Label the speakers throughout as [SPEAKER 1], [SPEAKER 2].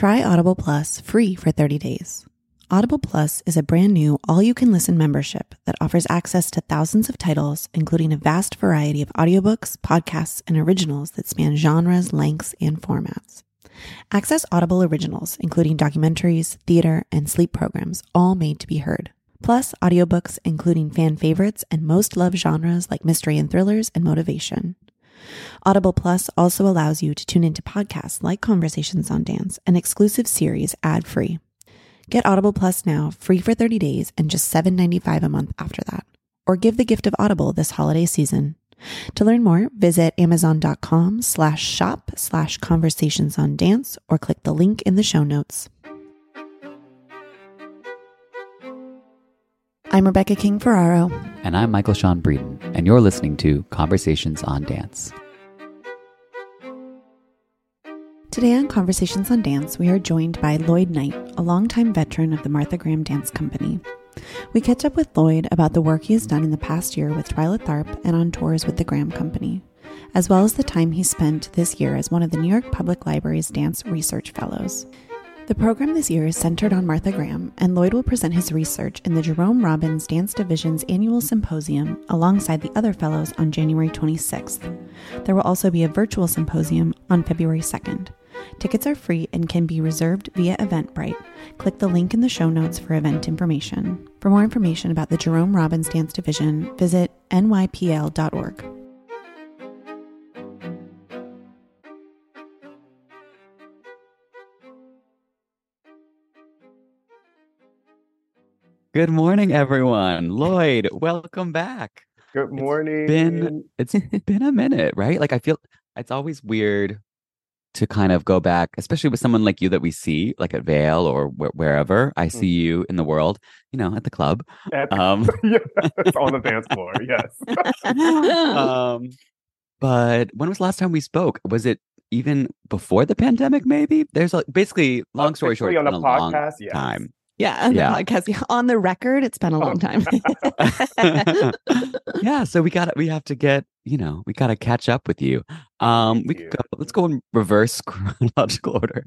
[SPEAKER 1] Try Audible Plus free for 30 days. Audible Plus is a brand new all you can listen membership that offers access to thousands of titles, including a vast variety of audiobooks, podcasts, and originals that span genres, lengths, and formats. Access Audible originals, including documentaries, theater, and sleep programs, all made to be heard. Plus, audiobooks including fan favorites and most loved genres like mystery and thrillers and motivation. Audible Plus also allows you to tune into podcasts like Conversations on Dance, an exclusive series ad free. Get Audible Plus now free for 30 days and just $7.95 a month after that. Or give the gift of Audible this holiday season. To learn more, visit amazon.com slash shop slash conversations on dance or click the link in the show notes. I'm Rebecca King Ferraro.
[SPEAKER 2] And I'm Michael Sean Breeden, and you're listening to Conversations on Dance.
[SPEAKER 1] Today on Conversations on Dance, we are joined by Lloyd Knight, a longtime veteran of the Martha Graham Dance Company. We catch up with Lloyd about the work he has done in the past year with Twyla Tharp and on tours with the Graham Company, as well as the time he spent this year as one of the New York Public Library's Dance Research Fellows. The program this year is centered on Martha Graham, and Lloyd will present his research in the Jerome Robbins Dance Division's annual symposium alongside the other fellows on January 26th. There will also be a virtual symposium on February 2nd. Tickets are free and can be reserved via Eventbrite. Click the link in the show notes for event information. For more information about the Jerome Robbins Dance Division, visit nypl.org.
[SPEAKER 2] Good morning, everyone. Lloyd, welcome back.
[SPEAKER 3] Good morning.
[SPEAKER 2] Been it's been a minute, right? Like I feel it's always weird to kind of go back, especially with someone like you that we see, like at Vail or wh- wherever I see you in the world, you know, at the club.
[SPEAKER 3] At
[SPEAKER 2] Um,
[SPEAKER 3] yes, on the dance floor. Yes.
[SPEAKER 2] um, but when was the last time we spoke? Was it even before the pandemic? Maybe there's a, basically long story short,
[SPEAKER 3] on the
[SPEAKER 2] a long
[SPEAKER 3] yes.
[SPEAKER 2] time.
[SPEAKER 4] Yeah, on
[SPEAKER 2] Yeah.
[SPEAKER 4] the podcast. On the record, it's been a long time.
[SPEAKER 2] yeah, so we got we have to get you know we got to catch up with you. Um, we could go, let's go in reverse chronological order.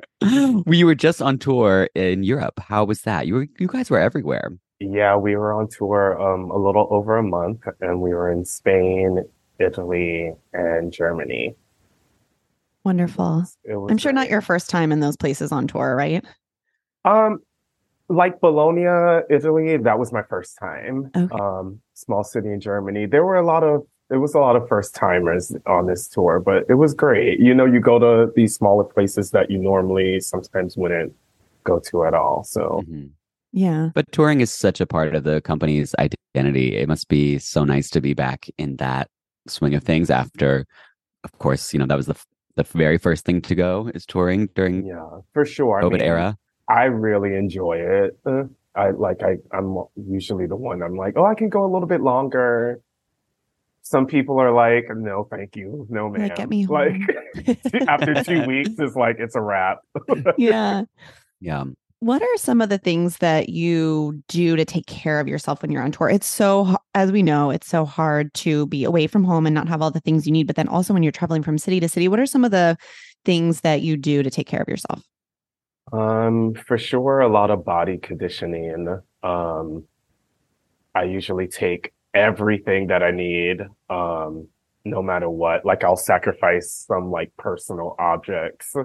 [SPEAKER 2] we were just on tour in Europe. How was that? You were you guys were everywhere.
[SPEAKER 3] Yeah, we were on tour um, a little over a month, and we were in Spain, Italy, and Germany.
[SPEAKER 4] Wonderful. I'm sure not your first time in those places on tour, right?
[SPEAKER 3] Um, like Bologna, Italy, that was my first time.
[SPEAKER 4] Okay.
[SPEAKER 3] Um, small city in Germany. There were a lot of there was a lot of first timers on this tour, but it was great. You know, you go to these smaller places that you normally sometimes wouldn't go to at all. So
[SPEAKER 2] Mhm.
[SPEAKER 4] Yeah.
[SPEAKER 2] But touring is such a part of the company's identity. It must be so nice to be back in that swing of things after, of course, you know, that was the f- the very first thing to go is touring during
[SPEAKER 3] yeah, for sure. I
[SPEAKER 2] COVID
[SPEAKER 3] mean,
[SPEAKER 2] era.
[SPEAKER 3] I really enjoy it. Uh, I like I I'm usually the one I'm like, oh, I can go a little bit longer. some people are like, no, thank you, no, man.
[SPEAKER 1] Like, get me
[SPEAKER 3] Like after two weeks, it's like it's a wrap.
[SPEAKER 1] yeah.
[SPEAKER 2] Yeah.
[SPEAKER 1] What are some of the things that you do to take care of yourself when you're on tour? It's so, as we know, it's so hard to be away from home and not have all the things you need. But then also when you're traveling from city to city, what are some of the things that you do to take care of yourself?
[SPEAKER 3] Um, for sure, a lot of body conditioning. Um, I usually take everything that I need, um, no matter what. Like I'll sacrifice some like personal objects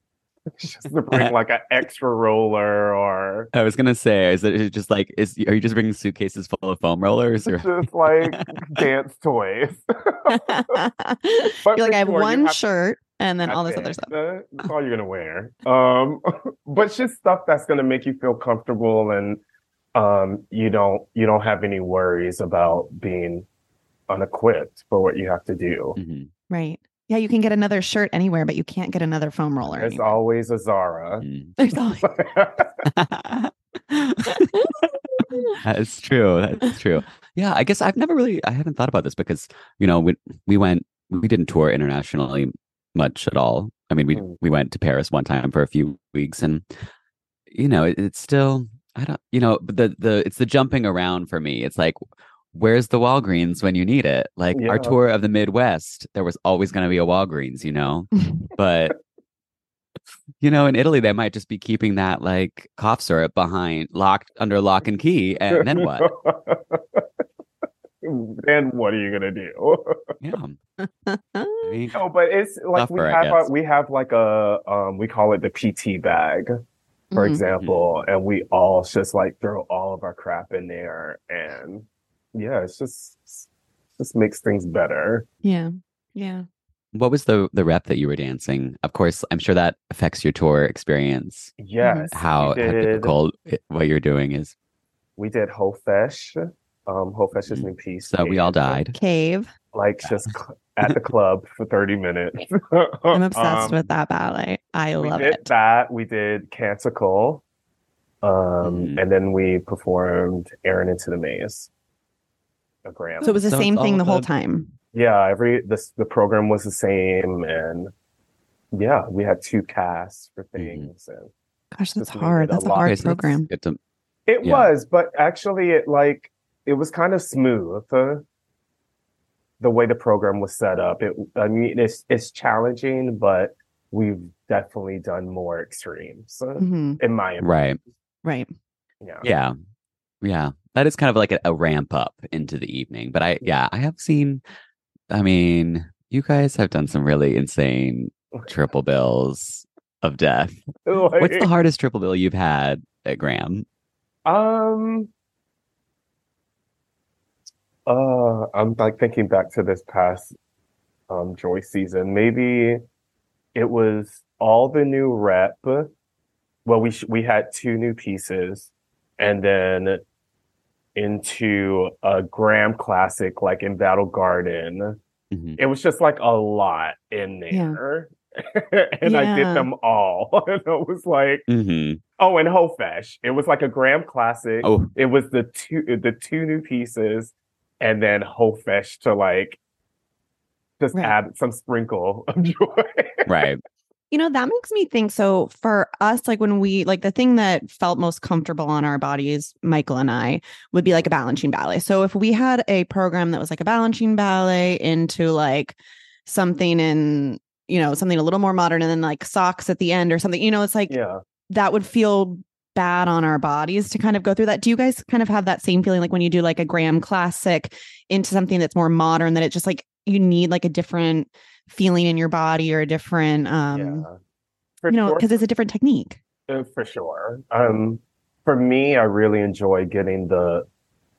[SPEAKER 3] just to bring like an extra roller or
[SPEAKER 2] I was gonna say, is it just like is are you just bringing suitcases full of foam rollers or
[SPEAKER 3] just like dance toys.
[SPEAKER 1] you're like, I have
[SPEAKER 3] sure,
[SPEAKER 1] one
[SPEAKER 3] have-
[SPEAKER 1] shirt and then all this other stuff.
[SPEAKER 3] That's all you're gonna wear. Um, but it's just stuff that's gonna make you feel comfortable and um, you don't you don't have any worries about being unequipped for what you have to do.
[SPEAKER 2] Mhm.
[SPEAKER 1] Right. Yeah, you can get another shirt anywhere, but you can't get another foam roller.
[SPEAKER 3] There's
[SPEAKER 1] anywhere.
[SPEAKER 3] always a Zara.
[SPEAKER 2] Mm.
[SPEAKER 1] There's always
[SPEAKER 2] That's true. That's true. Yeah, I guess I've never really I haven't thought about this because, you know, we we went we didn't tour internationally much at all. I mean, we
[SPEAKER 3] Mm.
[SPEAKER 2] we went to Paris one time for a few weeks and you know, it, it's still I don't you know, but the the it's the jumping around for me. It's like where's the Walgreens when you need it? Like our tour of the Midwest, there was always going to be a Walgreens, you know. But you know, in Italy, they might just be keeping that like cough syrup behind locked under lock and key, and then what?
[SPEAKER 3] then what are you gonna do?
[SPEAKER 2] Yeah, I mean,
[SPEAKER 3] No, but it's like we
[SPEAKER 2] Tougher, I
[SPEAKER 3] have a,
[SPEAKER 2] guess.
[SPEAKER 3] we have like a um we call it the PT bag, for
[SPEAKER 1] Mhm.
[SPEAKER 3] example, and we all just like throw all of our crap in there and yeah, it's just just makes things better.
[SPEAKER 1] Yeah. Yeah.
[SPEAKER 2] what was the the rep that you were dancing? Of course, I'm sure that affects your tour experience.
[SPEAKER 3] Yes,
[SPEAKER 2] How, how difficult it, what you're doing is.
[SPEAKER 3] we did Hofesh. Um Hofesh is new piece.
[SPEAKER 2] Mm-hmm. So we all died.
[SPEAKER 1] Cave.
[SPEAKER 3] Like just at the club for 30 minutes.
[SPEAKER 1] I'm obsessed
[SPEAKER 3] Um,
[SPEAKER 1] with that ballet. I
[SPEAKER 3] we
[SPEAKER 1] love
[SPEAKER 3] did
[SPEAKER 1] it.
[SPEAKER 3] that. We did Canticle. Um,
[SPEAKER 2] Mhm.
[SPEAKER 3] and then we performed Errand into the Maze. A gram.
[SPEAKER 1] So it was the
[SPEAKER 2] So
[SPEAKER 1] same thing the whole
[SPEAKER 2] the-
[SPEAKER 1] time.
[SPEAKER 3] yeah, every this the program was the same and yeah, we had two casts for
[SPEAKER 2] Mm-hmm.
[SPEAKER 3] things and
[SPEAKER 1] Gosh, that's hard.
[SPEAKER 3] it a
[SPEAKER 1] That's a hard
[SPEAKER 2] Okay, so let's
[SPEAKER 1] program.
[SPEAKER 3] it
[SPEAKER 2] Yeah.
[SPEAKER 3] was, but actually it like it was kind of smooth. uh, the way the program was set up. It I mean it's it's challenging, but we've definitely done more extremes uh,
[SPEAKER 1] hmm
[SPEAKER 3] in my opinion.
[SPEAKER 2] right.
[SPEAKER 1] Right.
[SPEAKER 3] Yeah.
[SPEAKER 2] Yeah. Yeah. That is kind of like a, a ramp up into the evening. But I, yeah, I have seen, I mean, you guys have done some really insane triple bills of death. What's the hardest triple bill you've had at Graham?
[SPEAKER 3] Um, uh, I'm like thinking back to this past um Joyce season. Maybe it was all the new rep. Well, we sh we had two new pieces, and then into a Graham Classic, like Embattled Garden.
[SPEAKER 2] Mhm.
[SPEAKER 3] It was just like a lot in
[SPEAKER 1] Yeah.
[SPEAKER 3] there. And I did them all. And it was like,
[SPEAKER 2] hmm
[SPEAKER 3] Oh, and Hofesh. It was like a Graham classic.
[SPEAKER 2] Oh,
[SPEAKER 3] It was the two the two new pieces, and then Hofesh to like just
[SPEAKER 1] Right.
[SPEAKER 3] add some sprinkle of joy.
[SPEAKER 2] right.
[SPEAKER 1] You know, that makes me think. So for us, like when we like the thing that felt most comfortable on our bodies, Michael and I, would be like a Balanchine ballet. So if we had a program that was like a Balanchine ballet into like something in, you know, something a little more modern and then like socks at the end or something, you know, it's like
[SPEAKER 3] yeah.
[SPEAKER 1] that would feel bad on our bodies to kind of go through that. Do you guys kind of have that same feeling like when you do like a Graham classic into something that's more modern that it just like you need like a different feeling in your body or a different um
[SPEAKER 3] yeah.
[SPEAKER 1] You know
[SPEAKER 3] sure.
[SPEAKER 1] because it's a different technique.
[SPEAKER 3] Uh, for sure. Um, for me, I really enjoy getting the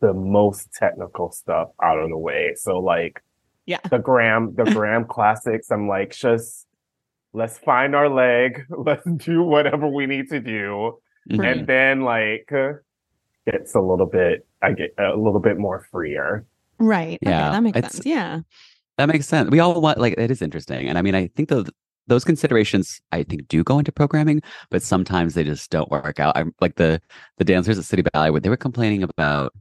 [SPEAKER 3] the most technical stuff out of the way. So like
[SPEAKER 1] Yeah.
[SPEAKER 3] the Graham the Graham classics, I'm like, just let's find our leg, let's do whatever we need to do.
[SPEAKER 2] Mhm.
[SPEAKER 3] and then like it's a little bit I get a little bit more freer.
[SPEAKER 1] Right.
[SPEAKER 2] Yeah,
[SPEAKER 1] Okay, that makes
[SPEAKER 2] it's-
[SPEAKER 1] sense. Yeah.
[SPEAKER 2] That makes sense. We all want like it is interesting, and I mean, I think those those considerations I think do go into programming, but sometimes they just don't work out. I'm like the the dancers at City Ballet, they were complaining about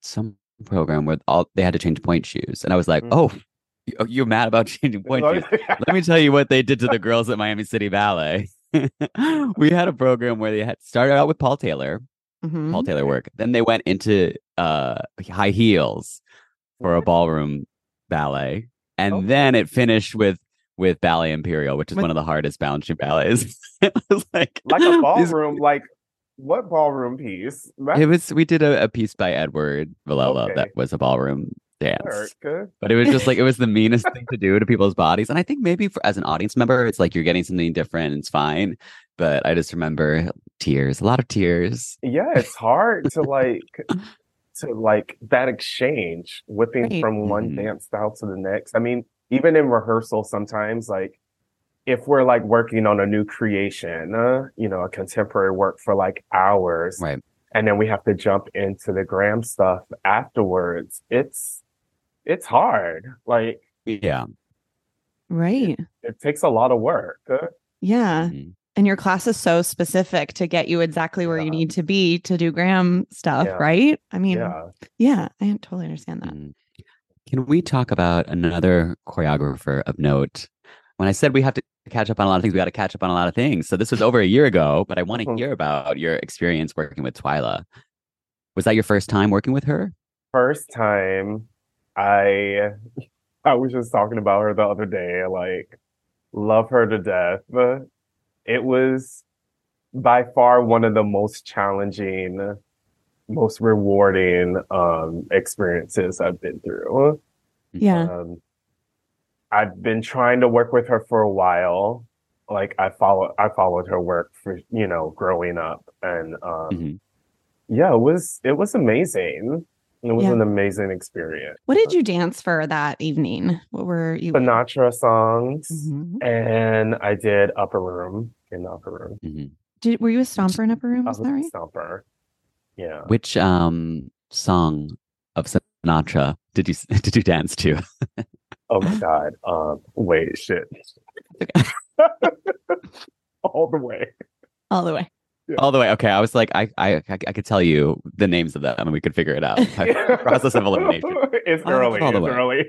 [SPEAKER 2] some program where all they had to change pointe shoes, and I was like,
[SPEAKER 3] Mhm.
[SPEAKER 2] oh. you- You're mad about changing pointe shoes. Let me tell you what they did to the girls at Miami City Ballet. we had a program where they had started out with Paul Taylor,
[SPEAKER 1] Mhm.
[SPEAKER 2] Paul Taylor work. Then they went into uh high heels for a ballroom ballet. And
[SPEAKER 3] Okay.
[SPEAKER 2] then it finished with with Ballet Imperial, which is one of the hardest Balanchine ballets. it was like
[SPEAKER 3] like a
[SPEAKER 2] these-
[SPEAKER 3] ballroom, like what ballroom piece? That
[SPEAKER 2] It was we did a, a piece by Edward Villella
[SPEAKER 3] Okay.
[SPEAKER 2] that was a ballroom dance.
[SPEAKER 3] work.
[SPEAKER 2] But it was just like it was the meanest thing to do to people's bodies. And I think maybe for as an audience member, it's like you're getting something different and it's fine. But I just remember tears, a lot of tears.
[SPEAKER 3] Yeah, it's hard to like to like that exchange, whipping
[SPEAKER 1] Right.
[SPEAKER 3] from one
[SPEAKER 2] Mhm.
[SPEAKER 3] dance style to the next. I mean, even in rehearsal, sometimes like if we're like working on a new creation, uh, you know, a contemporary work for like hours,
[SPEAKER 2] Right.
[SPEAKER 3] and then we have to jump into the Graham stuff afterwards. It's it's hard. Like
[SPEAKER 2] Yeah.
[SPEAKER 1] Right.
[SPEAKER 3] it takes a lot of work. Uh,
[SPEAKER 1] Yeah.
[SPEAKER 2] Mhm.
[SPEAKER 1] And your class is so specific to get you exactly where you need to be to do Graham stuff,
[SPEAKER 3] Yeah.
[SPEAKER 1] right? I mean, yeah.
[SPEAKER 3] yeah.
[SPEAKER 1] I totally understand that.
[SPEAKER 2] Mhm. Can we talk about another choreographer of note? When I said we have to catch up on a lot of things, we got to catch up on a lot of things. So this was over a year ago, but I want to
[SPEAKER 3] Mhm.
[SPEAKER 2] hear about your experience working with Twyla. Was that your first time working with her?
[SPEAKER 3] first time I I was just talking about her the other day, like love her to death. It was by far one of the most challenging, most rewarding um experiences I've been through.
[SPEAKER 1] Yeah.
[SPEAKER 3] Um I've been trying to work with her for a while. Like I follow I followed her work for, you know, growing up and um
[SPEAKER 2] Mhm.
[SPEAKER 3] yeah, it was it was amazing. It was
[SPEAKER 1] Yeah.
[SPEAKER 3] an amazing experience.
[SPEAKER 1] What did you dance for that evening? What were you?
[SPEAKER 3] Sinatra songs,
[SPEAKER 1] Mhm.
[SPEAKER 3] and I did Upper Room in the Upper Room.
[SPEAKER 2] Mhm.
[SPEAKER 1] Did, were you a stomper in upper room?
[SPEAKER 3] I
[SPEAKER 1] Is
[SPEAKER 3] was
[SPEAKER 1] that
[SPEAKER 3] a
[SPEAKER 1] right?
[SPEAKER 3] stomper. Yeah.
[SPEAKER 2] Which um song of Sinatra did you did you dance to?
[SPEAKER 3] Oh my God. Um. Wait. Shit. All the way.
[SPEAKER 1] All the way.
[SPEAKER 2] All the way. Okay, I was like, I I I I could tell you the names of them, and we could figure it out. Process of elimination.
[SPEAKER 3] It's
[SPEAKER 2] I'll
[SPEAKER 3] early.
[SPEAKER 2] all the
[SPEAKER 3] It's
[SPEAKER 2] way.
[SPEAKER 3] early.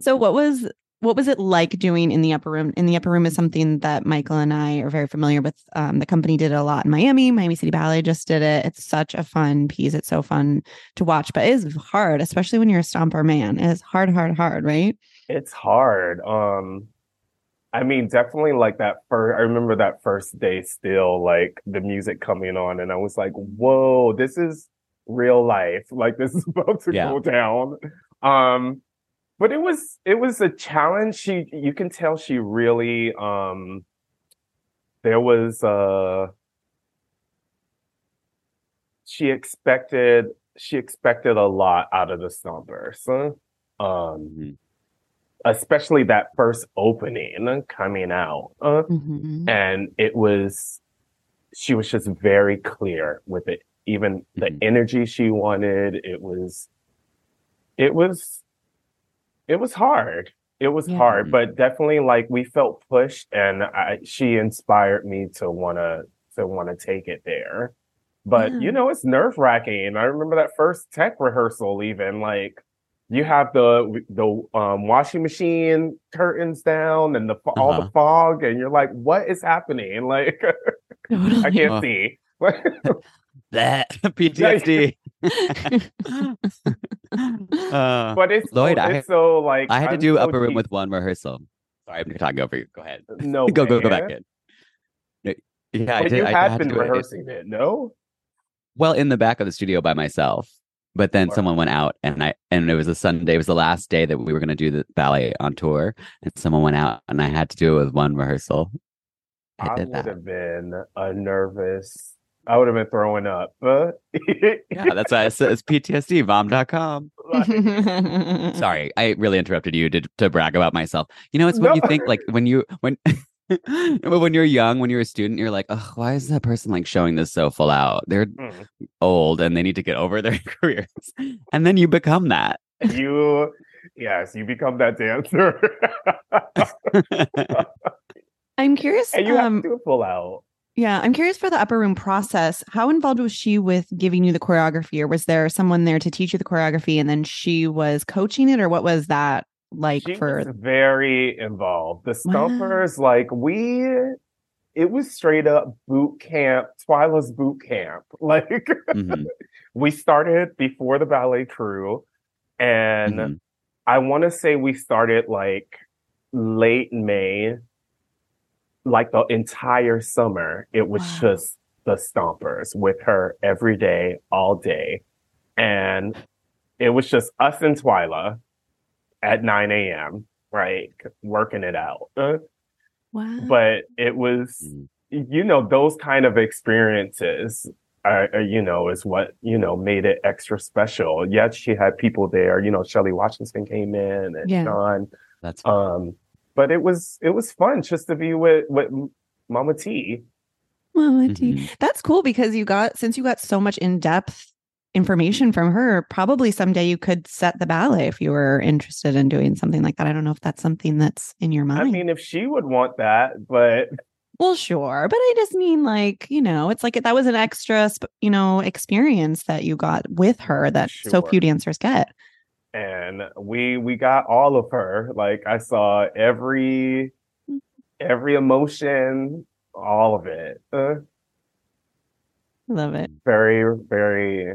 [SPEAKER 1] So what was what was it like doing in the upper room? In the upper room is something that Michael and I are very familiar with. Um, the company did it a lot in Miami. Miami City Ballet just did it. It's such a fun piece. It's so fun to watch, but it is hard, especially when you're a stomper man. It is hard, hard, hard, right?
[SPEAKER 3] It's hard. Um, I mean, definitely like that first, I remember that first day still, like the music coming on, and I was like, whoa, this is real life. Like this is about to
[SPEAKER 2] Yeah.
[SPEAKER 3] go down. Um, but it was it was a challenge. She you can tell she really um there was uh she expected she expected a lot out of the Stompers. Um
[SPEAKER 2] Mhm.
[SPEAKER 3] Especially that first opening coming out. Uh,
[SPEAKER 1] Mhm.
[SPEAKER 3] and it was, she was just very clear with it. Even the
[SPEAKER 2] Mhm.
[SPEAKER 3] energy she wanted, it was, it was, it was hard. It was
[SPEAKER 1] Yeah.
[SPEAKER 3] hard, but definitely like we felt pushed and I, she inspired me to want to, to want to take it there. But
[SPEAKER 1] Yeah.
[SPEAKER 3] you know, it's nerve wracking. I remember that first tech rehearsal, even like you have the the um, washing machine curtains down and the all the
[SPEAKER 2] Uh-huh.
[SPEAKER 3] fog, and you're like, "What is happening?" Like, I can't
[SPEAKER 2] Uh,
[SPEAKER 3] see.
[SPEAKER 2] That PTSD. uh,
[SPEAKER 3] but it's
[SPEAKER 2] Lloyd,
[SPEAKER 3] so,
[SPEAKER 2] I-
[SPEAKER 3] it's so like
[SPEAKER 2] I had to do
[SPEAKER 3] so
[SPEAKER 2] upper room with one rehearsal. Sorry, I'm talking over you. Go ahead.
[SPEAKER 3] no
[SPEAKER 2] go go go back in. No, Yeah, I
[SPEAKER 3] But
[SPEAKER 2] did.
[SPEAKER 3] you
[SPEAKER 2] I
[SPEAKER 3] had been
[SPEAKER 2] do it.
[SPEAKER 3] rehearsing it, no?
[SPEAKER 2] Well, in the back of the studio by myself. But then someone went out and I and it was a Sunday, it was the last day that we were gonna do the ballet on tour. And someone went out and I had to do it with one rehearsal. I
[SPEAKER 3] I would have been a nervous. I would have been throwing up.
[SPEAKER 2] Yeah, that's why it says PTSD.
[SPEAKER 1] Mm-hmm.
[SPEAKER 2] Sorry, I really interrupted you to to brag about myself. You know, it's what
[SPEAKER 3] No.
[SPEAKER 2] you think like when you when when you're young, when you're a student, you're like, oh, why is that person like showing this so full out? They're
[SPEAKER 3] Mm.
[SPEAKER 2] old and they need to get over their careers. And then you become that.
[SPEAKER 3] you, yes, you become that dancer,
[SPEAKER 1] I'm curious.
[SPEAKER 3] and you
[SPEAKER 1] um,
[SPEAKER 3] have to pull out.
[SPEAKER 1] Yeah, I'm curious for the upper room process. How involved was she with giving you the choreography, or was there someone there to teach you the choreography and then she was coaching it, or what was that like
[SPEAKER 3] she
[SPEAKER 1] for?
[SPEAKER 3] very involved. The Stompers, like we, it was straight up boot camp, Twyla's boot camp. Like
[SPEAKER 2] Mhm.
[SPEAKER 3] we started before the ballet crew, and
[SPEAKER 2] Mhm.
[SPEAKER 3] I want to say we started like late May, like the entire summer. It was
[SPEAKER 1] Wow.
[SPEAKER 3] just the Stompers with her every day, all day, and it was just us and Twyla at 9 a.m. Right, working it out. Uh,
[SPEAKER 1] Wow.
[SPEAKER 3] but it was
[SPEAKER 2] Mhm.
[SPEAKER 3] you know those kind of experiences are, are, you know is what you know made it extra special Yet she had people there you know Shelley Washington came in and
[SPEAKER 1] Yeah.
[SPEAKER 3] sean
[SPEAKER 2] That's
[SPEAKER 3] um but it was it was fun just to be with with mama t
[SPEAKER 1] Mama T.
[SPEAKER 2] Mhm.
[SPEAKER 1] That's cool because you got since you got so much in depth information from her. Probably someday you could set the ballet if you were interested in doing something like that. I don't know if that's something that's in your mind.
[SPEAKER 3] i mean if she would want that but
[SPEAKER 1] Well, sure, but I just mean like you know, it's like that was an extra, you know, experience that you got with her that so few dancers get.
[SPEAKER 3] and we we got all of her like i saw every every emotion all of it uh,
[SPEAKER 1] Love it.
[SPEAKER 3] very very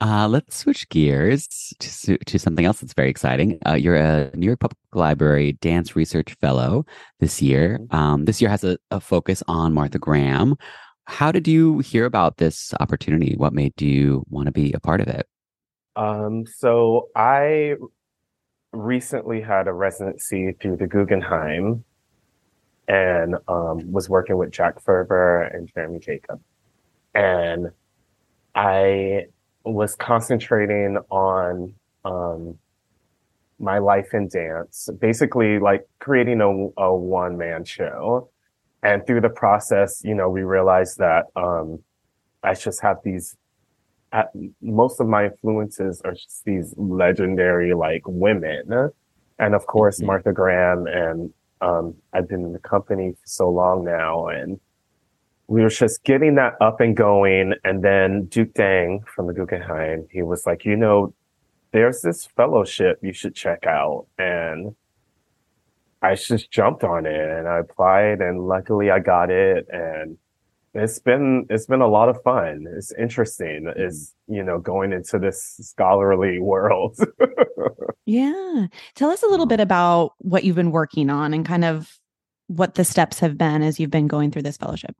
[SPEAKER 2] Uh, let's switch gears to, to something else that's very exciting. Uh, you're a New York Public Library Dance Research Fellow this year. Um, this year has a, a focus on Martha Graham. How did you hear about this opportunity? What made you want to be a part of it?
[SPEAKER 3] Um, so I recently had a residency through the Guggenheim and um, was working with Jack Ferver and Jeremy Jacob. And I was concentrating on um, my life in dance, basically like creating a, a one man show. And through the process, you know, we realized that um, I just have these at, most of my influences are just these legendary like women and of course
[SPEAKER 2] Mhm.
[SPEAKER 3] martha graham and um, i've been in the company for so long now and we were just getting that up and going and then duke dang from the guggenheim he was like you know there's this fellowship you should check out and i just jumped on it and i applied and luckily i got it and it's been it's been a lot of fun. It's interesting. It's you know going into this scholarly world.
[SPEAKER 1] Yeah. Tell us a little bit about what you've been working on and kind of what the steps have been as you've been going through this fellowship.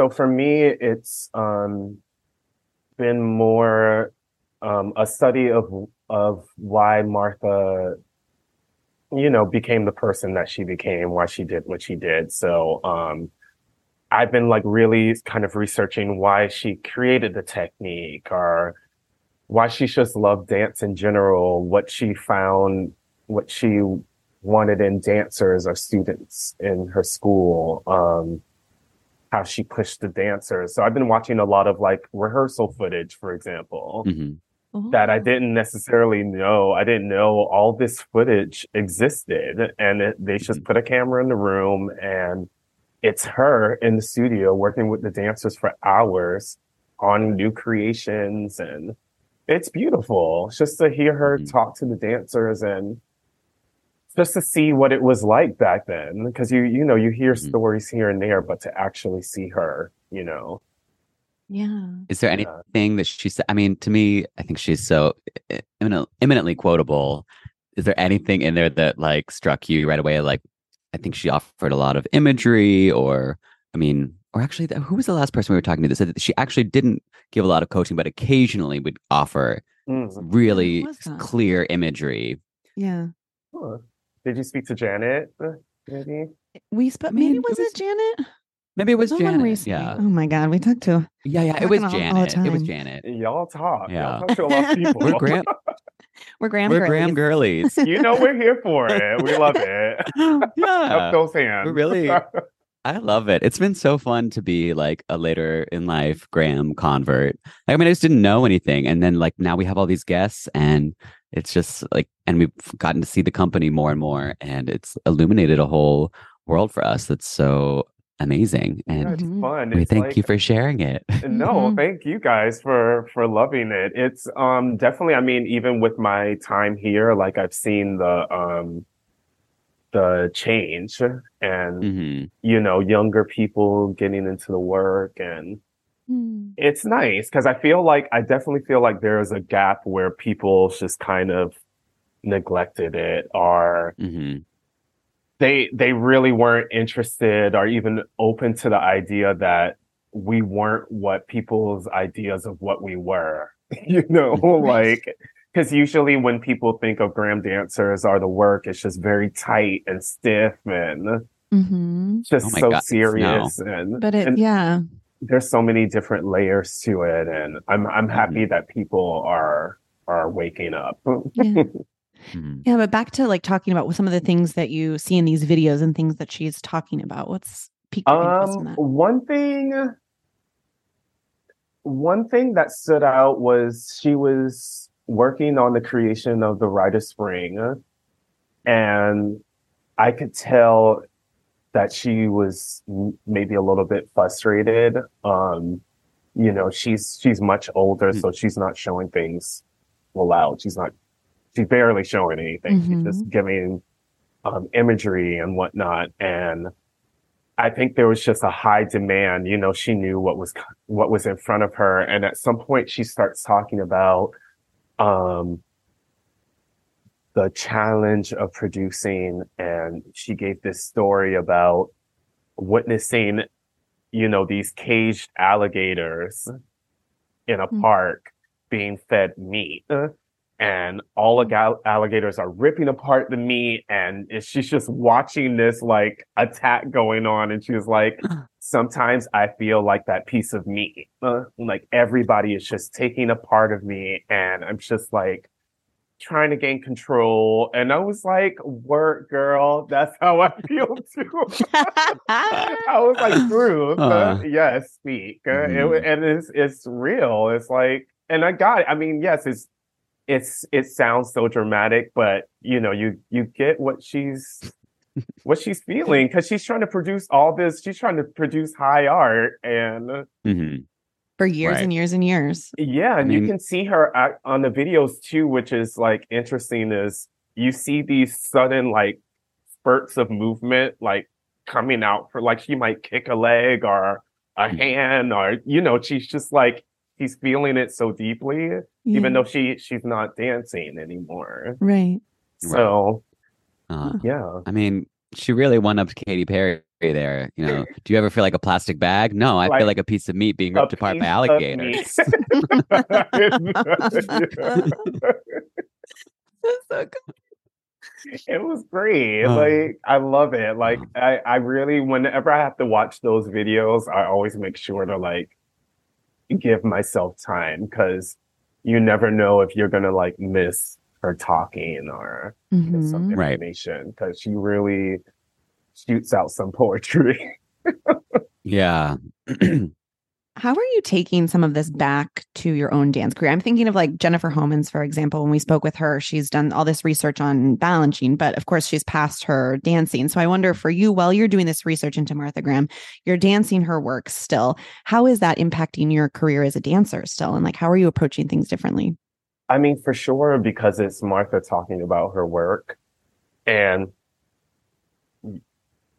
[SPEAKER 3] So for me, it's um, been more um, a study of of why Martha, you know, became the person that she became, why she did what she did. So um, I've been like really kind of researching why she created the technique or why she just loved dance in general, what she found, what she wanted in dancers or students in her school, um, how she pushed the dancers. So I've been watching a lot of like rehearsal footage, for example,
[SPEAKER 2] Mhm.
[SPEAKER 3] that I didn't necessarily know. I didn't know all this footage existed. And it, they just put a camera in the room and it's her in the studio working with the dancers for hours on new creations. And it's beautiful just to hear her talk to the dancers and just to see what it was like back then. Because you, you know, you hear stories here and there, but to actually see her, you know,
[SPEAKER 1] Yeah.
[SPEAKER 2] Is there anything that she said? I mean, to me, I think she's so i- imminent, eminently quotable. Is there anything in there that like struck you right away? Like, I think she offered a lot of imagery, or I mean, or actually, who was the last person we were talking to that said that she actually didn't give a lot of coaching, but occasionally would offer
[SPEAKER 3] Mm.
[SPEAKER 2] really clear imagery.
[SPEAKER 1] Yeah.
[SPEAKER 3] Huh. Did you speak to Janet? uh, Maybe.
[SPEAKER 1] We spoke.
[SPEAKER 2] mean,
[SPEAKER 1] Maybe
[SPEAKER 2] it
[SPEAKER 1] was it Janet?
[SPEAKER 2] Maybe it was
[SPEAKER 1] Someone
[SPEAKER 2] Janet.
[SPEAKER 1] recently.
[SPEAKER 2] Yeah,
[SPEAKER 1] Oh my God, we talked to.
[SPEAKER 2] yeah, yeah. It was
[SPEAKER 1] talking all- all
[SPEAKER 2] Janet. It was. Janet.
[SPEAKER 3] Y'all talk.
[SPEAKER 2] Yeah.
[SPEAKER 3] Y'all talk to a lot of people.
[SPEAKER 2] We're Graham.
[SPEAKER 1] We're Graham.
[SPEAKER 2] We're Graham girlies.
[SPEAKER 3] you know we're here for it. We love it.
[SPEAKER 2] yeah.
[SPEAKER 3] Up those hands.
[SPEAKER 2] We're really I love it. It's been so fun to be like a later in life Graham convert. I mean, I just didn't know anything. And then like now we have all these guests and it's just like and we've gotten to see the company more and more and it's illuminated a whole world for us that's so amazing.
[SPEAKER 3] Yeah,
[SPEAKER 2] And
[SPEAKER 3] it's
[SPEAKER 1] Mhm.
[SPEAKER 3] fun.
[SPEAKER 2] we
[SPEAKER 3] It's
[SPEAKER 2] thank
[SPEAKER 3] like-
[SPEAKER 2] you for sharing it.
[SPEAKER 3] No,
[SPEAKER 1] Mhm.
[SPEAKER 3] thank you guys for for loving it. It's um definitely I mean even with my time here like I've seen the um the change and
[SPEAKER 2] hmm
[SPEAKER 3] you know younger people getting into the work and
[SPEAKER 1] Hmm.
[SPEAKER 3] it's nice because I feel like I definitely feel like there's a gap where people just kind of neglected it or
[SPEAKER 2] hmm
[SPEAKER 3] they they really weren't interested or even open to the idea that we weren't what people's ideas of what we were. You know, like because usually when people think of Graham dancers or the work, it's just very tight and stiff and
[SPEAKER 1] Mm-hmm.
[SPEAKER 3] just
[SPEAKER 2] Oh
[SPEAKER 3] so
[SPEAKER 2] God,
[SPEAKER 3] serious and
[SPEAKER 1] But it,
[SPEAKER 3] and
[SPEAKER 1] yeah.
[SPEAKER 3] there's so many different layers to it and I'm I'm happy that people are are waking up.
[SPEAKER 1] Yeah.
[SPEAKER 2] hmm
[SPEAKER 1] Yeah, but back to like talking about some of the things that you see in these videos and things that she's talking about. What's piqued your in
[SPEAKER 3] Um,
[SPEAKER 1] that?
[SPEAKER 3] one thing, one thing that stood out was she was working on the creation of the Rite of Spring, and I could tell that she was maybe a little bit frustrated. Um, you know, she's she's much older, so she's not showing things out. She's not, she's barely showing anything. She's just giving um, imagery and whatnot, and. I think there was just a high demand. You know, she knew what was what was in front of her, and at some point, she starts talking about um, the challenge of producing, and she gave this story about witnessing, you know, these caged alligators in a
[SPEAKER 1] Hmm.
[SPEAKER 3] park being fed meat. And all the gal- alligators are ripping apart the meat, and she's just watching this like attack going on. And she was like, Sometimes I feel like that piece of me. Uh, like everybody is just taking a part of me, and I'm just like trying to gain control. And I was like, Work, girl. That's how I feel too. I was like, Truth.
[SPEAKER 2] Uh.
[SPEAKER 3] yes, speak. Uh, it
[SPEAKER 2] Mhm.
[SPEAKER 3] and it's it's real. It's like, and I got it. I mean, yes, it's it's it sounds so dramatic, but you know, you you get what she's what she's feeling because she's trying to produce all this. She's trying to produce high art, and
[SPEAKER 2] hmm
[SPEAKER 1] For years
[SPEAKER 2] Right.
[SPEAKER 1] and years and years.
[SPEAKER 3] yeah, and
[SPEAKER 2] I
[SPEAKER 3] you can see her act on the videos too, which is like interesting. Is you see these sudden like spurts of movement, like coming out for like she might kick a leg or a
[SPEAKER 2] Mhm.
[SPEAKER 3] hand, or you know, she's just like she's feeling it so deeply, even though she she's not dancing anymore.
[SPEAKER 1] Right.
[SPEAKER 3] So
[SPEAKER 2] Uh,
[SPEAKER 3] yeah.
[SPEAKER 2] I mean, she really won up to Katy Perry there. You know, do you ever feel like a plastic bag? No, I
[SPEAKER 3] Like
[SPEAKER 2] feel like a piece of meat being ripped apart by
[SPEAKER 3] piece of
[SPEAKER 2] alligators.
[SPEAKER 3] meat. It was great.
[SPEAKER 2] Oh.
[SPEAKER 3] Like I love it. Like I, I really whenever I have to watch those videos, I always make sure to like give myself time because you never know if you're gonna like miss her talking or miss some.
[SPEAKER 1] Mm-hmm.
[SPEAKER 2] Right.
[SPEAKER 3] information because she really shoots out some poetry.
[SPEAKER 2] Yeah.
[SPEAKER 1] How are you taking some of this back to your own dance career? I'm thinking of like Jennifer Homans, for example. When we spoke with her, she's done all this research on Balanchine, but of course, she's past her dancing. So I wonder for you, while you're doing this research into Martha Graham, you're dancing her work still. How is that impacting your career as a dancer still? And like, how are you approaching things differently?
[SPEAKER 3] I mean, for sure, because it's Martha talking about her work and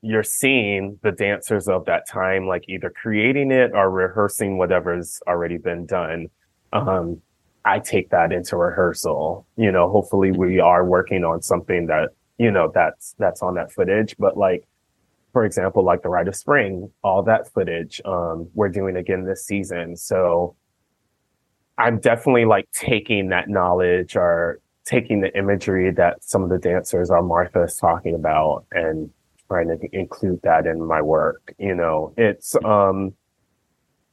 [SPEAKER 3] you're seeing the dancers of that time, like either creating it or rehearsing whatever's already been done. Um, I take that into rehearsal. You know, hopefully we are working on something that, you know, that's, that's on that footage. But like, for example, like the Rite of Spring, all that footage, um, we're doing again this season. So, I'm definitely like taking that knowledge or taking the imagery that some of the dancers are Martha is talking about and trying to include that in my work. You know, it's um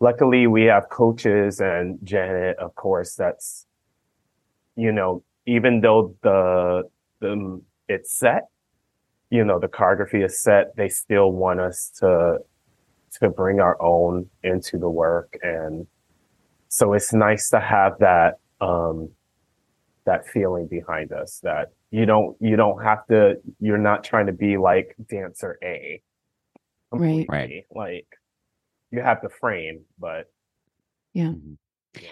[SPEAKER 3] luckily we have coaches and Janet, of course, that's you know, even though the the it's set, you know, the choreography is set, they still want us to to bring our own into the work and so it's nice to have that um that feeling behind us that you don't you don't have to you're not trying to be like dancer A
[SPEAKER 1] Right.
[SPEAKER 3] completely. like you have the frame but
[SPEAKER 1] Yeah.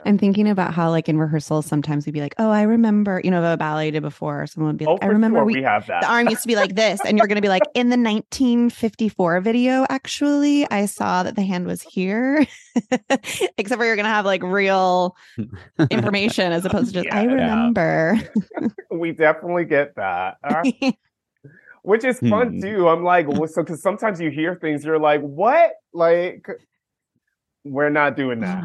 [SPEAKER 1] I'm thinking about how, like, in rehearsals, sometimes we'd be like, Oh, I remember, you know, a ballet did before. Someone would be
[SPEAKER 3] oh
[SPEAKER 1] like, I remember
[SPEAKER 3] sure
[SPEAKER 1] we,
[SPEAKER 3] we have that
[SPEAKER 1] the arm used to be like this. And you're going to be like, In the 1954 video, actually, I saw that the hand was here. Except for you're going to have like real information as opposed to just, I
[SPEAKER 3] Yeah.
[SPEAKER 1] remember.
[SPEAKER 3] we definitely get that Uh, which is fun
[SPEAKER 2] Hmm.
[SPEAKER 3] too i'm like well, so because sometimes you hear things you're like what like we're not doing that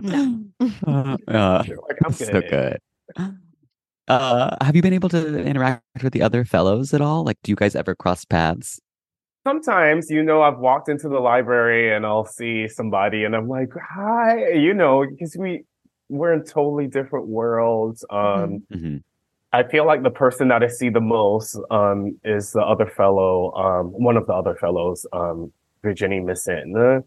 [SPEAKER 1] no.
[SPEAKER 2] Uh, uh,
[SPEAKER 3] like i'm
[SPEAKER 2] so
[SPEAKER 3] good
[SPEAKER 2] good. Uh, have you been able to interact with the other fellows at all? Like, do you guys ever cross paths?
[SPEAKER 3] sometimes, you know, I've walked into the library and I'll see somebody and I'm like, hi, you know, because we we're in totally different worlds. Um,
[SPEAKER 2] Mm-hmm.
[SPEAKER 3] I feel like the person that I see the most um is the other fellow, um, one of the other fellows, um, Virginie Mécène,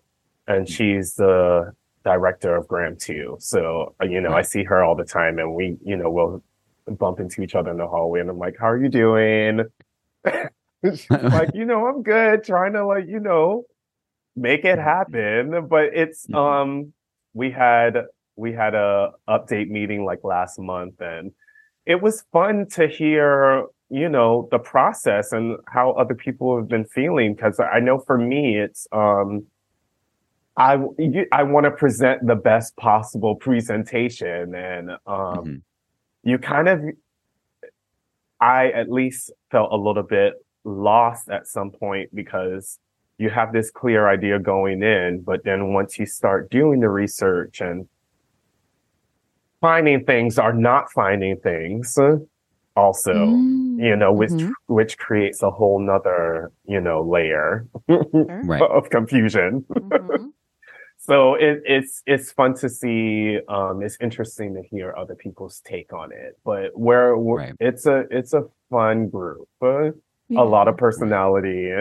[SPEAKER 3] and she's the director of Graham 2. So, uh, you know, I see her all the time and we, you know, we'll bump into each other in the hallway and I'm like, how are you doing? She's like, you know, I'm good, trying to like, you know, make it happen. But it's
[SPEAKER 2] Mhm.
[SPEAKER 3] um we had we had a update meeting like last month and it was fun to hear, you know, the process and how other people have been feeling. Cause I know for me, it's um I you- I want to present the best possible presentation and um
[SPEAKER 2] Mhm.
[SPEAKER 3] you kind of I at least felt a little bit lost at some point because you have this clear idea going in, but then once you start doing the research and finding things or not finding things also, you know, which
[SPEAKER 1] Mhm.
[SPEAKER 3] which creates a whole nother, you know, layer
[SPEAKER 2] Right.
[SPEAKER 3] of confusion.
[SPEAKER 1] Mhm.
[SPEAKER 3] So it, it's it's fun to see. Um, it's interesting to hear other people's take on it. But we're, we're
[SPEAKER 2] Right.
[SPEAKER 3] it's a it's a fun group. Uh, A lot of personality.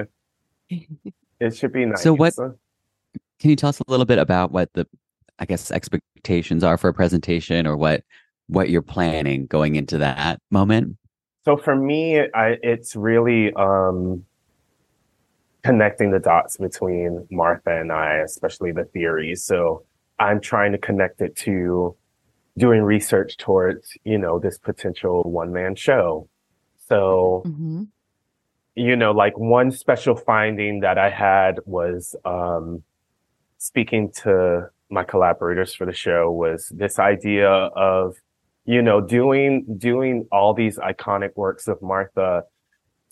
[SPEAKER 3] It should be nice.
[SPEAKER 2] So what- Can you tell us a little bit about what the, I guess, expectations are for a presentation, or what what you're planning going into that moment?
[SPEAKER 3] So for me, I, it's really um, connecting the dots between Martha and I, especially the theories. So I'm trying to connect it to doing research towards, you know, this potential one man show. So,
[SPEAKER 1] Mhm.
[SPEAKER 3] you know, like one special finding that I had was um, speaking to my collaborators for the show was this idea of, you know, doing doing all these iconic works of Martha.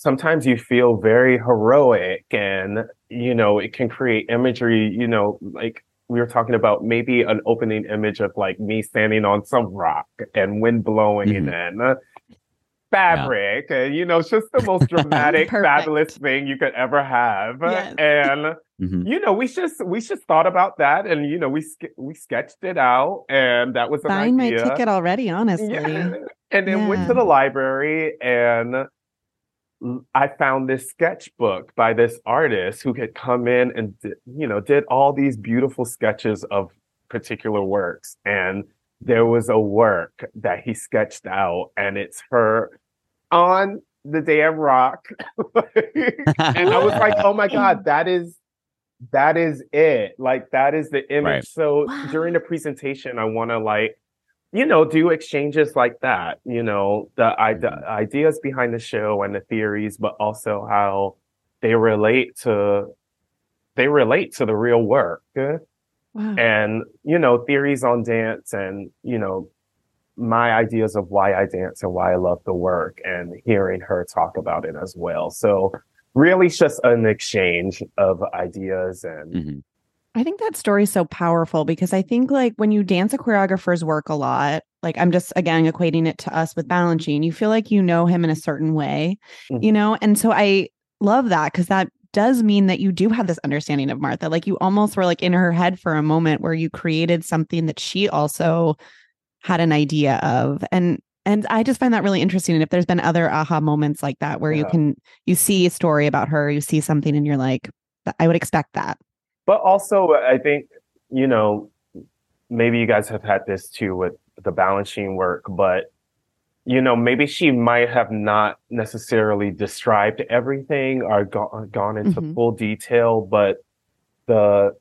[SPEAKER 3] Sometimes you feel very heroic, and you know it can create imagery. You know, like we were talking about, maybe an opening image of like me standing on some rock and wind blowing
[SPEAKER 2] Mhm.
[SPEAKER 3] and. Uh, fabric and you know it's just the most dramatic fabulous thing you could ever have
[SPEAKER 1] Yes.
[SPEAKER 3] and
[SPEAKER 2] Mhm.
[SPEAKER 3] you know, we just we just thought about that, and you know, we ske- we sketched it out, and that was an
[SPEAKER 1] Buying my
[SPEAKER 3] idea.
[SPEAKER 1] ticket already, honestly.
[SPEAKER 3] Yeah. And then went to the library and l- I found this sketchbook by this artist who had come in and you know did all these beautiful sketches of particular works. And there was a work that he sketched out and it's her on the damn rock. And I was like oh my god that is that is it. Like that is the image.
[SPEAKER 2] Right.
[SPEAKER 3] so during the presentation I want to like you know, do exchanges like that, you know, the, I, the
[SPEAKER 2] Mm-hmm.
[SPEAKER 3] ideas behind the show and the theories, but also how they relate to, they relate to the real work.
[SPEAKER 1] Wow.
[SPEAKER 3] And, you know, theories on dance and, you know, my ideas of why I dance and why I love the work and hearing her talk about it as well. So really it's just an exchange of ideas and,
[SPEAKER 2] Mhm.
[SPEAKER 1] I think that story is so powerful because I think like when you dance a choreographer's work a lot, like I'm just again equating it to us with Balanchine, you feel like you know him in a certain way,
[SPEAKER 3] Mhm.
[SPEAKER 1] you know? And so I love that because that does mean that you do have this understanding of Martha. Like you almost were like in her head for a moment where you created something that she also had an idea of. And and I just find that really interesting. And if there's been other aha moments like that where you can you see a story about her, you see something and you're like, I would expect that.
[SPEAKER 3] But also, I think, you know, maybe you guys have had this too with the Balanchine work, but, you know, maybe she might have not necessarily described everything or go- gone into
[SPEAKER 1] Mhm.
[SPEAKER 3] full detail, but the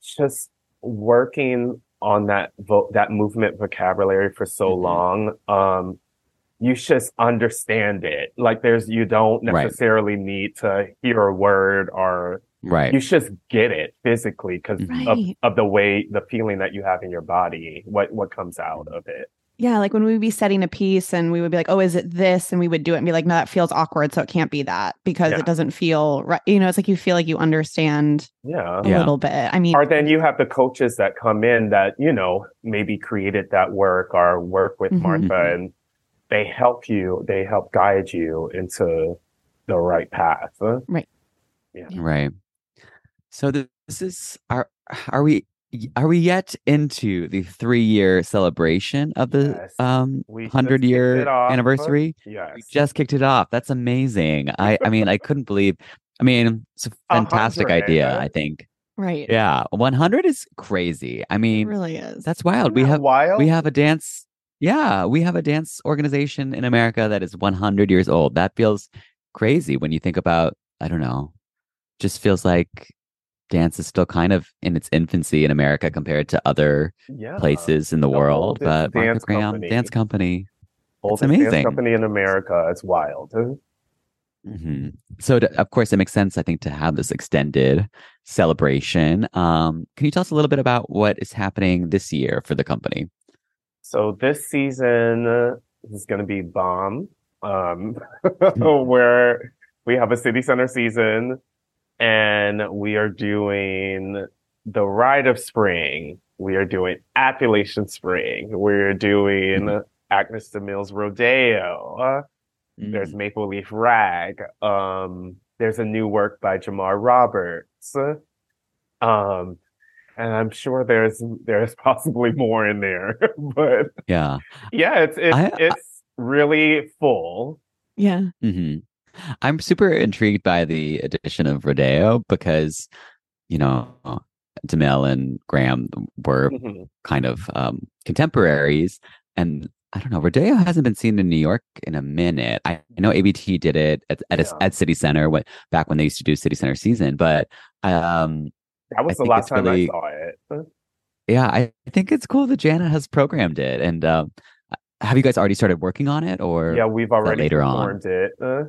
[SPEAKER 3] just working on that vo- that movement vocabulary for so
[SPEAKER 2] Mhm.
[SPEAKER 3] long, um, you just understand it. Like there's, you don't
[SPEAKER 2] Right.
[SPEAKER 3] necessarily need to hear a word or
[SPEAKER 2] Right.
[SPEAKER 3] you just get it physically because of,
[SPEAKER 1] Right.
[SPEAKER 3] of the way the feeling that you have in your body what what comes out of it
[SPEAKER 1] Yeah, like when we would be setting a piece and we would be like, "Oh, is it this?" and we would do it and be like, "No, that feels awkward, so it can't be that because
[SPEAKER 3] Yeah.
[SPEAKER 1] it doesn't feel right." You know, it's like you feel like you understand
[SPEAKER 3] yeah
[SPEAKER 1] a
[SPEAKER 2] Yeah.
[SPEAKER 1] little bit. I mean,
[SPEAKER 3] or then you have the coaches that come in that you know maybe created that work or work with
[SPEAKER 1] Mhm.
[SPEAKER 3] martha
[SPEAKER 2] Mhm.
[SPEAKER 3] and they help you they help guide you into the right path
[SPEAKER 1] Right.
[SPEAKER 3] yeah
[SPEAKER 2] Right. So this is are are we are we yet into the three year celebration of the
[SPEAKER 3] Yes.
[SPEAKER 2] um hundred year anniversary?
[SPEAKER 3] yes
[SPEAKER 2] We just kicked it off. That's amazing. I I mean I couldn't believe. I mean it's a
[SPEAKER 3] A
[SPEAKER 2] fantastic
[SPEAKER 3] hundred.
[SPEAKER 2] idea. I think.
[SPEAKER 1] right?
[SPEAKER 2] Yeah, one hundred is crazy. I
[SPEAKER 1] it
[SPEAKER 2] mean
[SPEAKER 1] really is.
[SPEAKER 2] that's wild. We
[SPEAKER 3] Isn't that
[SPEAKER 2] have
[SPEAKER 3] wild
[SPEAKER 2] we have a dance. Yeah, we have a dance organization in America that is 100 years old. That feels crazy when you think about, I don't know, just feels like dance is still kind of in its infancy in America compared to other
[SPEAKER 3] yeah
[SPEAKER 2] places in the,
[SPEAKER 3] The
[SPEAKER 2] world. But Martha Graham,
[SPEAKER 3] company.
[SPEAKER 2] dance company.
[SPEAKER 3] oldest
[SPEAKER 2] amazing.
[SPEAKER 3] dance company in america it's wild
[SPEAKER 2] hmm So, to, of course, it makes sense, I think, to have this extended celebration. Um, can you tell us a little bit about what is happening this year for the company?
[SPEAKER 3] So this season is going to be bomb, um, where we have a city center season, and we are doing the Rite of Spring. We are doing Appalachian Spring. We're doing Agnes DeMille's Rodeo. Uh, There's Maple Leaf Rag. Um, there's a new work by Jamar Roberts. Um, and I'm sure there's there's possibly more in there, but
[SPEAKER 2] Yeah.
[SPEAKER 3] yeah, it's it's
[SPEAKER 2] I- I-
[SPEAKER 3] really full.
[SPEAKER 1] yeah.
[SPEAKER 2] hmm I'm super intrigued by the addition of Rodeo because, you know, DeMille and Graham were
[SPEAKER 3] Mhm.
[SPEAKER 2] kind of um, contemporaries. And I don't know, Rodeo hasn't been seen in New York in a minute. I, I know ABT did it at, at, a- at City Center when, back when they used to do City Center season. But um,
[SPEAKER 3] That was
[SPEAKER 2] I
[SPEAKER 3] the last time
[SPEAKER 2] really-
[SPEAKER 3] I saw it.
[SPEAKER 2] yeah, I think it's cool that Janet has programmed it. And um, have you guys already started working on it or?
[SPEAKER 3] Yeah, we've already
[SPEAKER 2] later on?
[SPEAKER 3] it. Uh,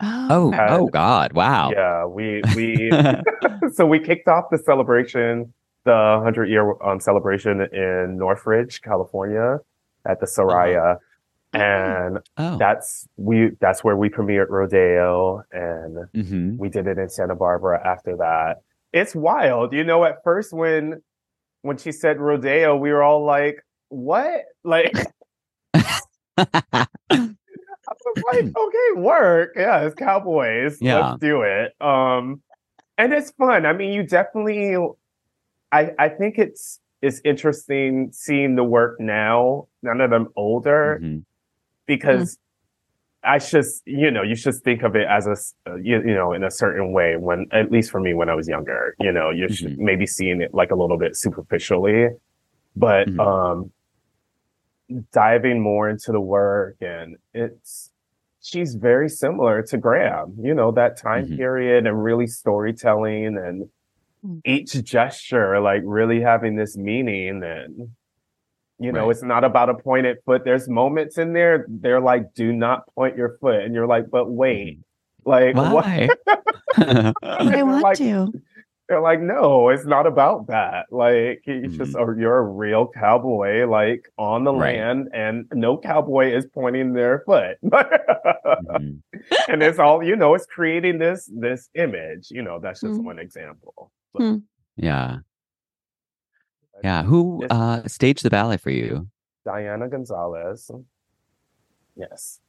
[SPEAKER 2] Oh,
[SPEAKER 1] okay.
[SPEAKER 2] oh God. Wow.
[SPEAKER 3] Yeah, we we so we kicked off the celebration, the hundred year um, celebration in Northridge, California, at the Soraya, and
[SPEAKER 2] oh.
[SPEAKER 3] that's we that's where we premiered Rodeo, and
[SPEAKER 2] hmm
[SPEAKER 3] we did it in Santa Barbara after that. It's wild, you know. At first, when when she said Rodeo, we were all like, "What?" Like. I was like, okay, work. Yeah, it's cowboys.
[SPEAKER 2] Yeah.
[SPEAKER 3] Let's do it. Um, and it's fun. I mean, you definitely. I I think it's it's interesting seeing the work now. Now that I'm older,
[SPEAKER 2] Mhm.
[SPEAKER 3] because I just you know you just think of it as a s- uh, you, you know in a certain way. When at least for me when I was younger, you know, you're sh-
[SPEAKER 2] Mhm.
[SPEAKER 3] maybe seeing it like a little bit superficially, but
[SPEAKER 2] Mhm.
[SPEAKER 3] um, diving more into the work and it's she's very similar to Graham. You know that time
[SPEAKER 2] Mhm.
[SPEAKER 3] period and really storytelling and
[SPEAKER 1] Mm.
[SPEAKER 3] each gesture like really having this meaning and you know
[SPEAKER 2] Right.
[SPEAKER 3] it's not about a pointed foot there's moments in there they're like do not point your foot and you're like but wait like
[SPEAKER 2] Why?
[SPEAKER 1] But I want
[SPEAKER 3] like-
[SPEAKER 1] to.
[SPEAKER 3] They're like no it's not about that like it's just a, you're a real cowboy like on the
[SPEAKER 2] Mm-hmm. Right.
[SPEAKER 3] land and no cowboy is pointing their foot
[SPEAKER 2] Mhm.
[SPEAKER 3] and it's all you know it's creating this this image you know that's just
[SPEAKER 1] Mm.
[SPEAKER 3] one example
[SPEAKER 1] Hmm.
[SPEAKER 2] Yeah. Yeah. Who uh staged the ballet for you?
[SPEAKER 3] Diana Gonzalez. Yes.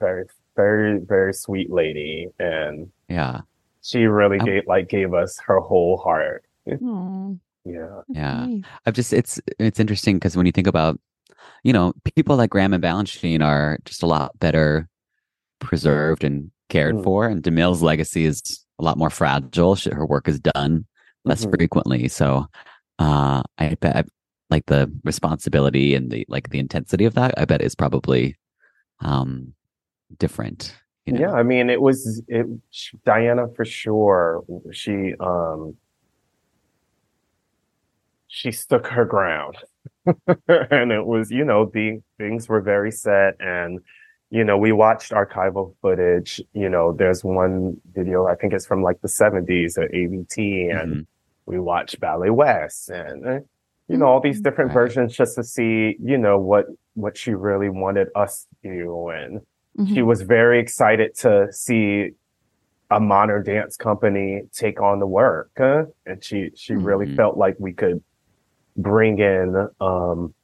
[SPEAKER 3] Very, very, very sweet lady. And
[SPEAKER 2] Yeah.
[SPEAKER 3] She really
[SPEAKER 2] I'm-
[SPEAKER 3] gave like gave us her whole heart.
[SPEAKER 1] Aw,
[SPEAKER 3] Yeah.
[SPEAKER 2] Yeah.
[SPEAKER 1] nice.
[SPEAKER 2] I've just it's it's interesting because when you think about, you know, people like Graham and Balanchine are just a lot better preserved and cared
[SPEAKER 3] Mm.
[SPEAKER 2] for, and DeMille's legacy is a lot more fragile. She, her work is done less
[SPEAKER 3] Mhm.
[SPEAKER 2] frequently, so uh, I bet like the responsibility and the like the intensity of that. I bet is probably um different. You know?
[SPEAKER 3] Yeah, I mean, it was it Diana for sure. She um she stuck her ground. and it was, you know, the things were very set and you know, we watched archival footage. You know, there's one video, I think it's from like the 70s at ABT, and
[SPEAKER 2] Mhm.
[SPEAKER 3] we watched Ballet West and, uh, you know, all these different
[SPEAKER 2] Right.
[SPEAKER 3] versions just to see, you know, what, what she really wanted us to do. And she
[SPEAKER 1] Mhm.
[SPEAKER 3] was very excited to see a modern dance company take on the work. huh? And she, she really
[SPEAKER 2] Mhm.
[SPEAKER 3] felt like we could bring in, um,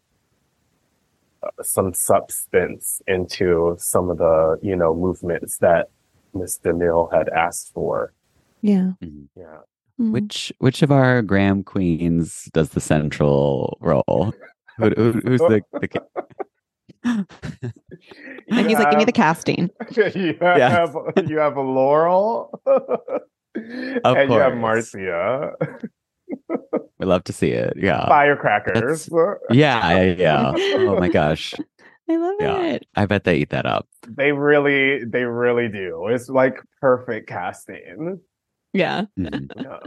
[SPEAKER 3] uh, some substance into some of the, you know, movements that Miss DeMille had asked for.
[SPEAKER 1] Yeah.
[SPEAKER 2] Mhm.
[SPEAKER 3] Yeah.
[SPEAKER 1] Mm.
[SPEAKER 2] Which which of our Graham queens does the central role? Who, who, who's the, the ki-
[SPEAKER 1] And he's like, give me the casting.
[SPEAKER 3] you have you have a Laurel, and you have. Marcia,
[SPEAKER 2] we love to see it. Yeah.
[SPEAKER 3] firecrackers.
[SPEAKER 2] Yeah, yeah, yeah. Oh my gosh.
[SPEAKER 1] I love
[SPEAKER 2] Yeah.
[SPEAKER 1] it.
[SPEAKER 2] I bet they eat that up.
[SPEAKER 3] They really, they really do. It's like perfect casting.
[SPEAKER 1] Yeah.
[SPEAKER 2] Mhm.
[SPEAKER 3] Yeah.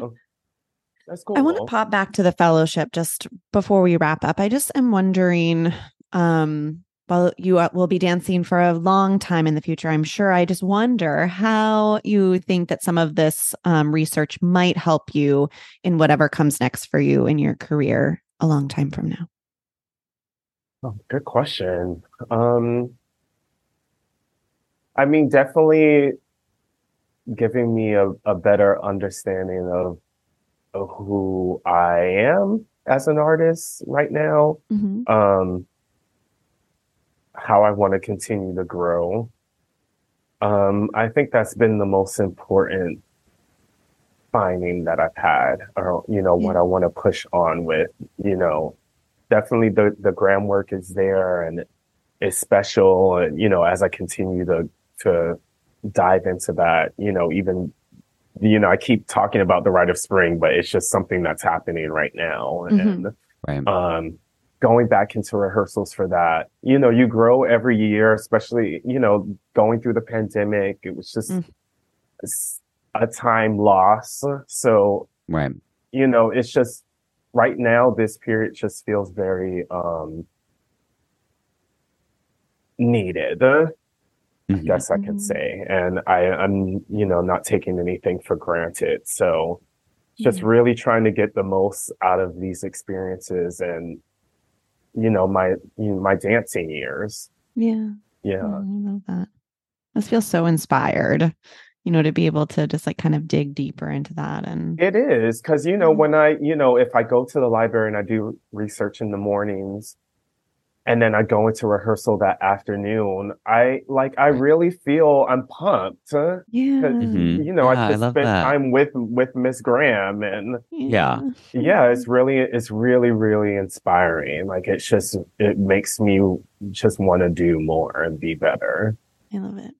[SPEAKER 3] That's cool.
[SPEAKER 1] I want to pop back to the fellowship just before we wrap up. I just am wondering, um, well, you uh, will be dancing for a long time in the future, I'm sure. I just wonder how you think that some of this um, research might help you in whatever comes next for you in your career a long time from now.
[SPEAKER 3] Oh, good question. Um, I mean, definitely giving me a, a better understanding of, of who I am as an artist right now.
[SPEAKER 1] Mhm.
[SPEAKER 3] Um, how I want to continue to grow. Um, I think that's been the most important finding that I've had, or, you know, what I want to push on with, you know, definitely the, the Graham work is there and it's special. And, you know, as I continue to, to dive into that, you know, even, you know, I keep talking about the rite of spring, but it's just something that's happening right now. And,
[SPEAKER 2] Right.
[SPEAKER 3] um, going back into rehearsals for that, you know, you grow every year, especially, you know, going through the pandemic. It was just
[SPEAKER 1] Mm.
[SPEAKER 3] s- a time loss. So,
[SPEAKER 2] Right.
[SPEAKER 3] you know, it's just right now, this period just feels very, um, needed. I
[SPEAKER 2] Mhm.
[SPEAKER 3] guess I could
[SPEAKER 1] Mhm.
[SPEAKER 3] say. And I, I'm, you know, not taking anything for granted. So just really trying to get the most out of these experiences and, you know, my, you know, my dancing years.
[SPEAKER 1] Yeah.
[SPEAKER 3] Yeah.
[SPEAKER 1] Oh, I love that. This feels so inspired, you know, to be able to just like kind of dig deeper into that. And
[SPEAKER 3] It is because you know when I you know if I go to the library and I do research in the mornings, and then I go into rehearsal that afternoon. I like I really feel I'm pumped. 'cause,
[SPEAKER 1] Yeah.
[SPEAKER 2] Mhm.
[SPEAKER 3] You know,
[SPEAKER 2] Yeah, I
[SPEAKER 3] I just
[SPEAKER 2] love
[SPEAKER 3] spent
[SPEAKER 2] that.
[SPEAKER 3] time with with Miss Graham and
[SPEAKER 2] Yeah.
[SPEAKER 3] yeah, it's really it's really really inspiring. Like it's just it makes me just want to do more and be better.
[SPEAKER 1] I love it.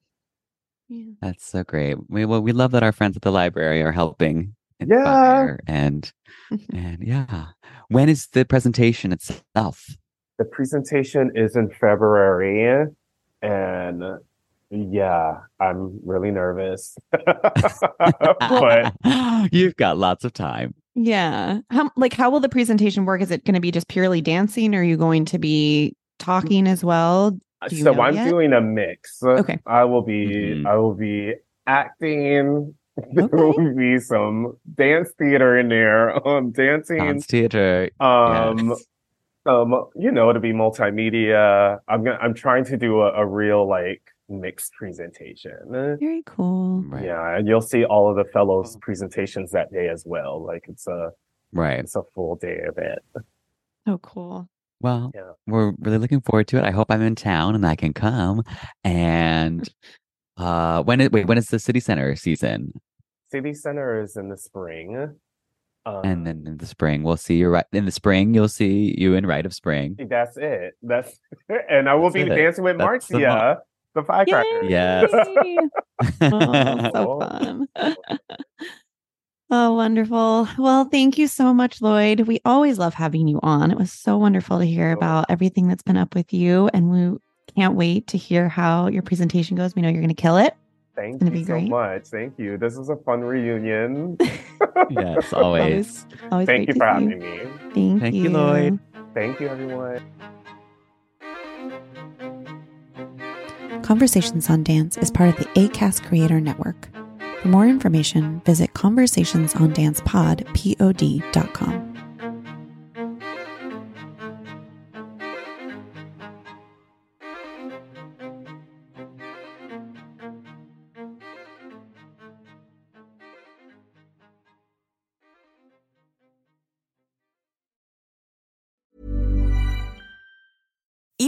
[SPEAKER 1] Yeah.
[SPEAKER 2] That's so great. We well, we love that our friends at the library are helping
[SPEAKER 3] Yeah.
[SPEAKER 2] and and yeah. When is the presentation itself?
[SPEAKER 3] The presentation is in February and yeah, I'm really nervous. but
[SPEAKER 2] You've got lots of time.
[SPEAKER 1] Yeah. How like how will the presentation work? Is it going to be just purely dancing or are you going to be talking as well? Do
[SPEAKER 3] so I'm
[SPEAKER 1] yet?
[SPEAKER 3] doing a mix.
[SPEAKER 1] Okay.
[SPEAKER 3] I will be
[SPEAKER 2] Mhm.
[SPEAKER 3] I will be acting. There will be some dance theater in there. Um dancing.
[SPEAKER 2] Dance theater.
[SPEAKER 3] Um
[SPEAKER 2] yes.
[SPEAKER 3] Um you know to be multimedia. I'm gonna I'm trying to do a, a real like mixed presentation.
[SPEAKER 1] Very cool.
[SPEAKER 2] Right.
[SPEAKER 3] Yeah, and you'll see all of the fellows presentations that day as well. Like it's a
[SPEAKER 2] Right.
[SPEAKER 3] it's a full day event.
[SPEAKER 1] Oh, cool.
[SPEAKER 2] Well,
[SPEAKER 3] Yeah.
[SPEAKER 2] we're really looking forward to it. I hope I'm in town and I can come. And uh when is wait, when is the city center season?
[SPEAKER 3] City Center is in the spring. Um,
[SPEAKER 2] And then in the spring, we'll see you right in the spring, you'll see you in Rite of Spring.
[SPEAKER 3] That's it. That's and I will
[SPEAKER 2] That's
[SPEAKER 3] be
[SPEAKER 2] it.
[SPEAKER 3] dancing with
[SPEAKER 2] That's
[SPEAKER 3] Marcia, the firecracker.
[SPEAKER 2] Yes.
[SPEAKER 1] Oh, so
[SPEAKER 3] Oh.
[SPEAKER 1] fun. oh, wonderful. Well, thank you so much, Lloyd. We always love having you on. It was so wonderful to hear about everything that's been up with you. And we can't wait to hear how your presentation goes. We know you're going to kill it.
[SPEAKER 3] Thank
[SPEAKER 1] gonna
[SPEAKER 3] you so
[SPEAKER 1] great.
[SPEAKER 3] much. Thank you. This is a fun reunion.
[SPEAKER 2] yes, always.
[SPEAKER 1] Always
[SPEAKER 3] Thank you for
[SPEAKER 1] see
[SPEAKER 3] having me.
[SPEAKER 1] Thank,
[SPEAKER 2] Thank you, Lloyd.
[SPEAKER 3] Thank you, everyone.
[SPEAKER 5] Conversations on Dance is part of the ACAST Creator Network. For more information, visit conversationsondancepod.com.